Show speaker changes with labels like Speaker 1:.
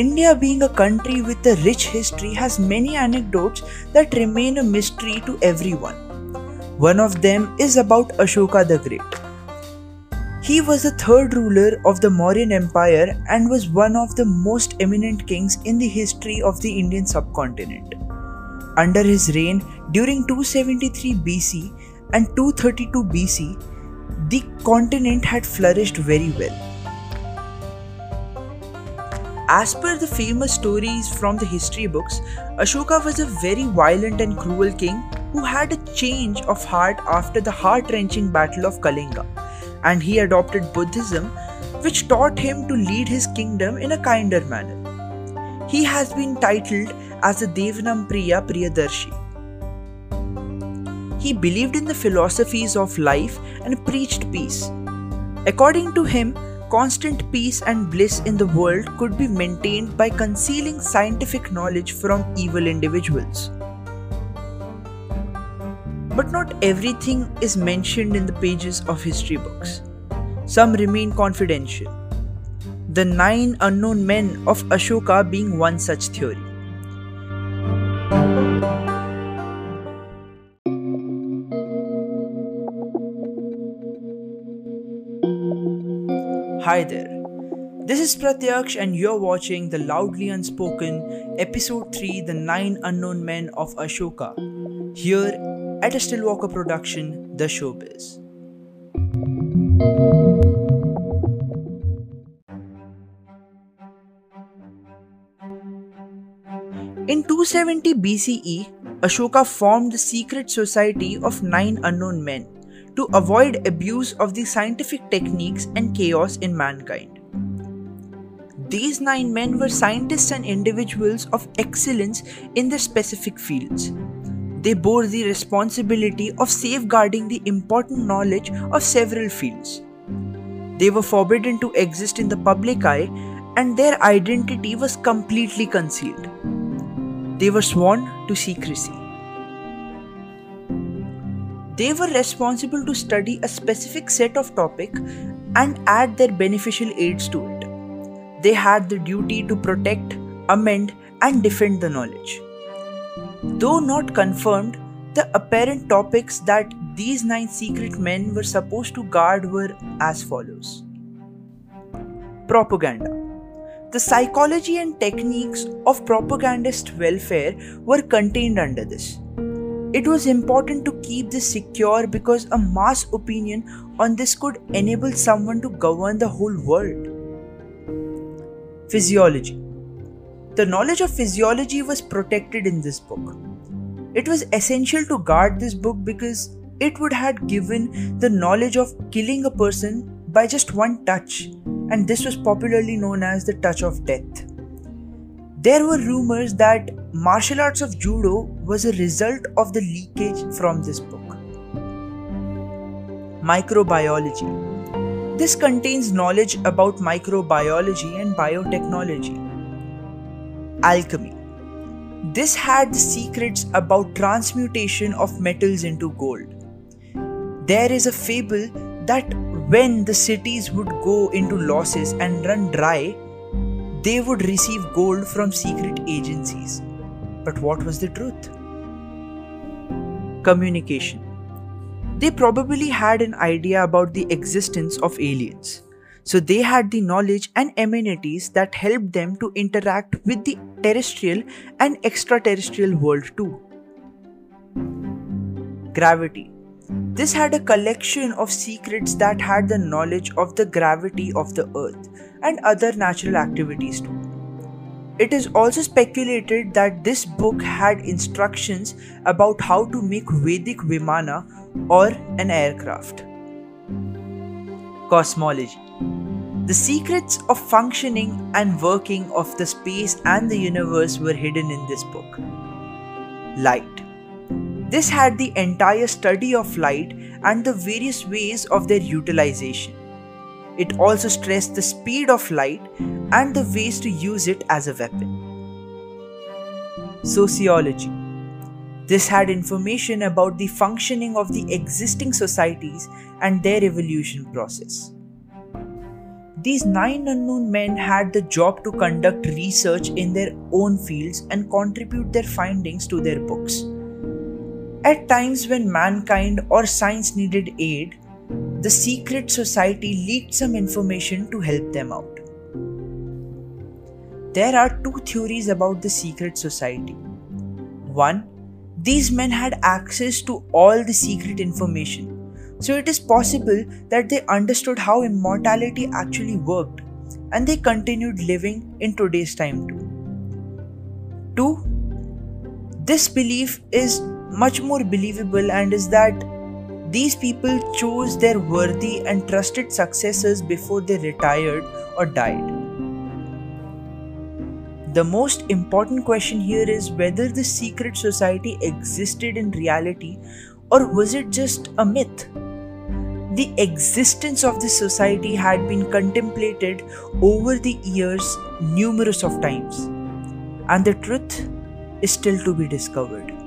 Speaker 1: India, being a country with a rich history, has many anecdotes that remain a mystery to everyone. One of them is about Ashoka the Great. He was the third ruler of the Mauryan Empire and was one of the most eminent kings in the history of the Indian subcontinent. Under his reign during 273 BC and 232 BC, the continent had flourished very well. As per the famous stories from the history books, Ashoka was a very violent and cruel king who had a change of heart after the heart wrenching Battle of Kalinga, and he adopted Buddhism, which taught him to lead his kingdom in a kinder manner. He has been titled as the Devanampriya Priyadarshi. He believed in the philosophies of life and preached peace. According to him, constant peace and bliss in the world could be maintained by concealing scientific knowledge from evil individuals. But not everything is mentioned in the pages of history books. Some remain confidential. The nine unknown men of Ashoka being one such theory. Hi there. This is Pratyaksh, and you're watching the Loudly Unspoken, Episode 3 The Nine Unknown Men of Ashoka, here at a Still Walker production, The Showbiz. In 270 BCE, Ashoka formed the secret society of nine unknown men to avoid abuse of the scientific techniques and chaos in mankind. These nine men were scientists and individuals of excellence in their specific fields. They bore the responsibility of safeguarding the important knowledge of several fields. They were forbidden to exist in the public eye and their identity was completely concealed. They were sworn to secrecy. They were responsible to study a specific set of topic and add their beneficial aids to it. They had the duty to protect, amend, and defend the knowledge. Though not confirmed, the apparent topics that these nine secret men were supposed to guard were as follows Propaganda. The psychology and techniques of propagandist welfare were contained under this. It was important to keep this secure because a mass opinion on this could enable someone to govern the whole world. Physiology The knowledge of physiology was protected in this book. It was essential to guard this book because it would have given the knowledge of killing a person by just one touch, and this was popularly known as the touch of death. There were rumors that martial arts of judo was a result of the leakage from this book. Microbiology. This contains knowledge about microbiology and biotechnology. Alchemy. This had the secrets about transmutation of metals into gold. There is a fable that when the cities would go into losses and run dry, they would receive gold from secret agencies. But what was the truth? Communication. They probably had an idea about the existence of aliens. So they had the knowledge and amenities that helped them to interact with the terrestrial and extraterrestrial world too. Gravity. This had a collection of secrets that had the knowledge of the gravity of the earth and other natural activities too. It is also speculated that this book had instructions about how to make Vedic Vimana or an aircraft. Cosmology The secrets of functioning and working of the space and the universe were hidden in this book. Light This had the entire study of light and the various ways of their utilization. It also stressed the speed of light and the ways to use it as a weapon. Sociology This had information about the functioning of the existing societies and their evolution process. These nine unknown men had the job to conduct research in their own fields and contribute their findings to their books. At times when mankind or science needed aid, the secret society leaked some information to help them out. There are two theories about the secret society. One, these men had access to all the secret information so it is possible that they understood how immortality actually worked and they continued living in today's time too. 2. This belief is much more believable and is that these people chose their worthy and trusted successors before they retired or died. The most important question here is whether the secret society existed in reality or was it just a myth? the existence of this society had been contemplated over the years numerous of times and the truth is still to be discovered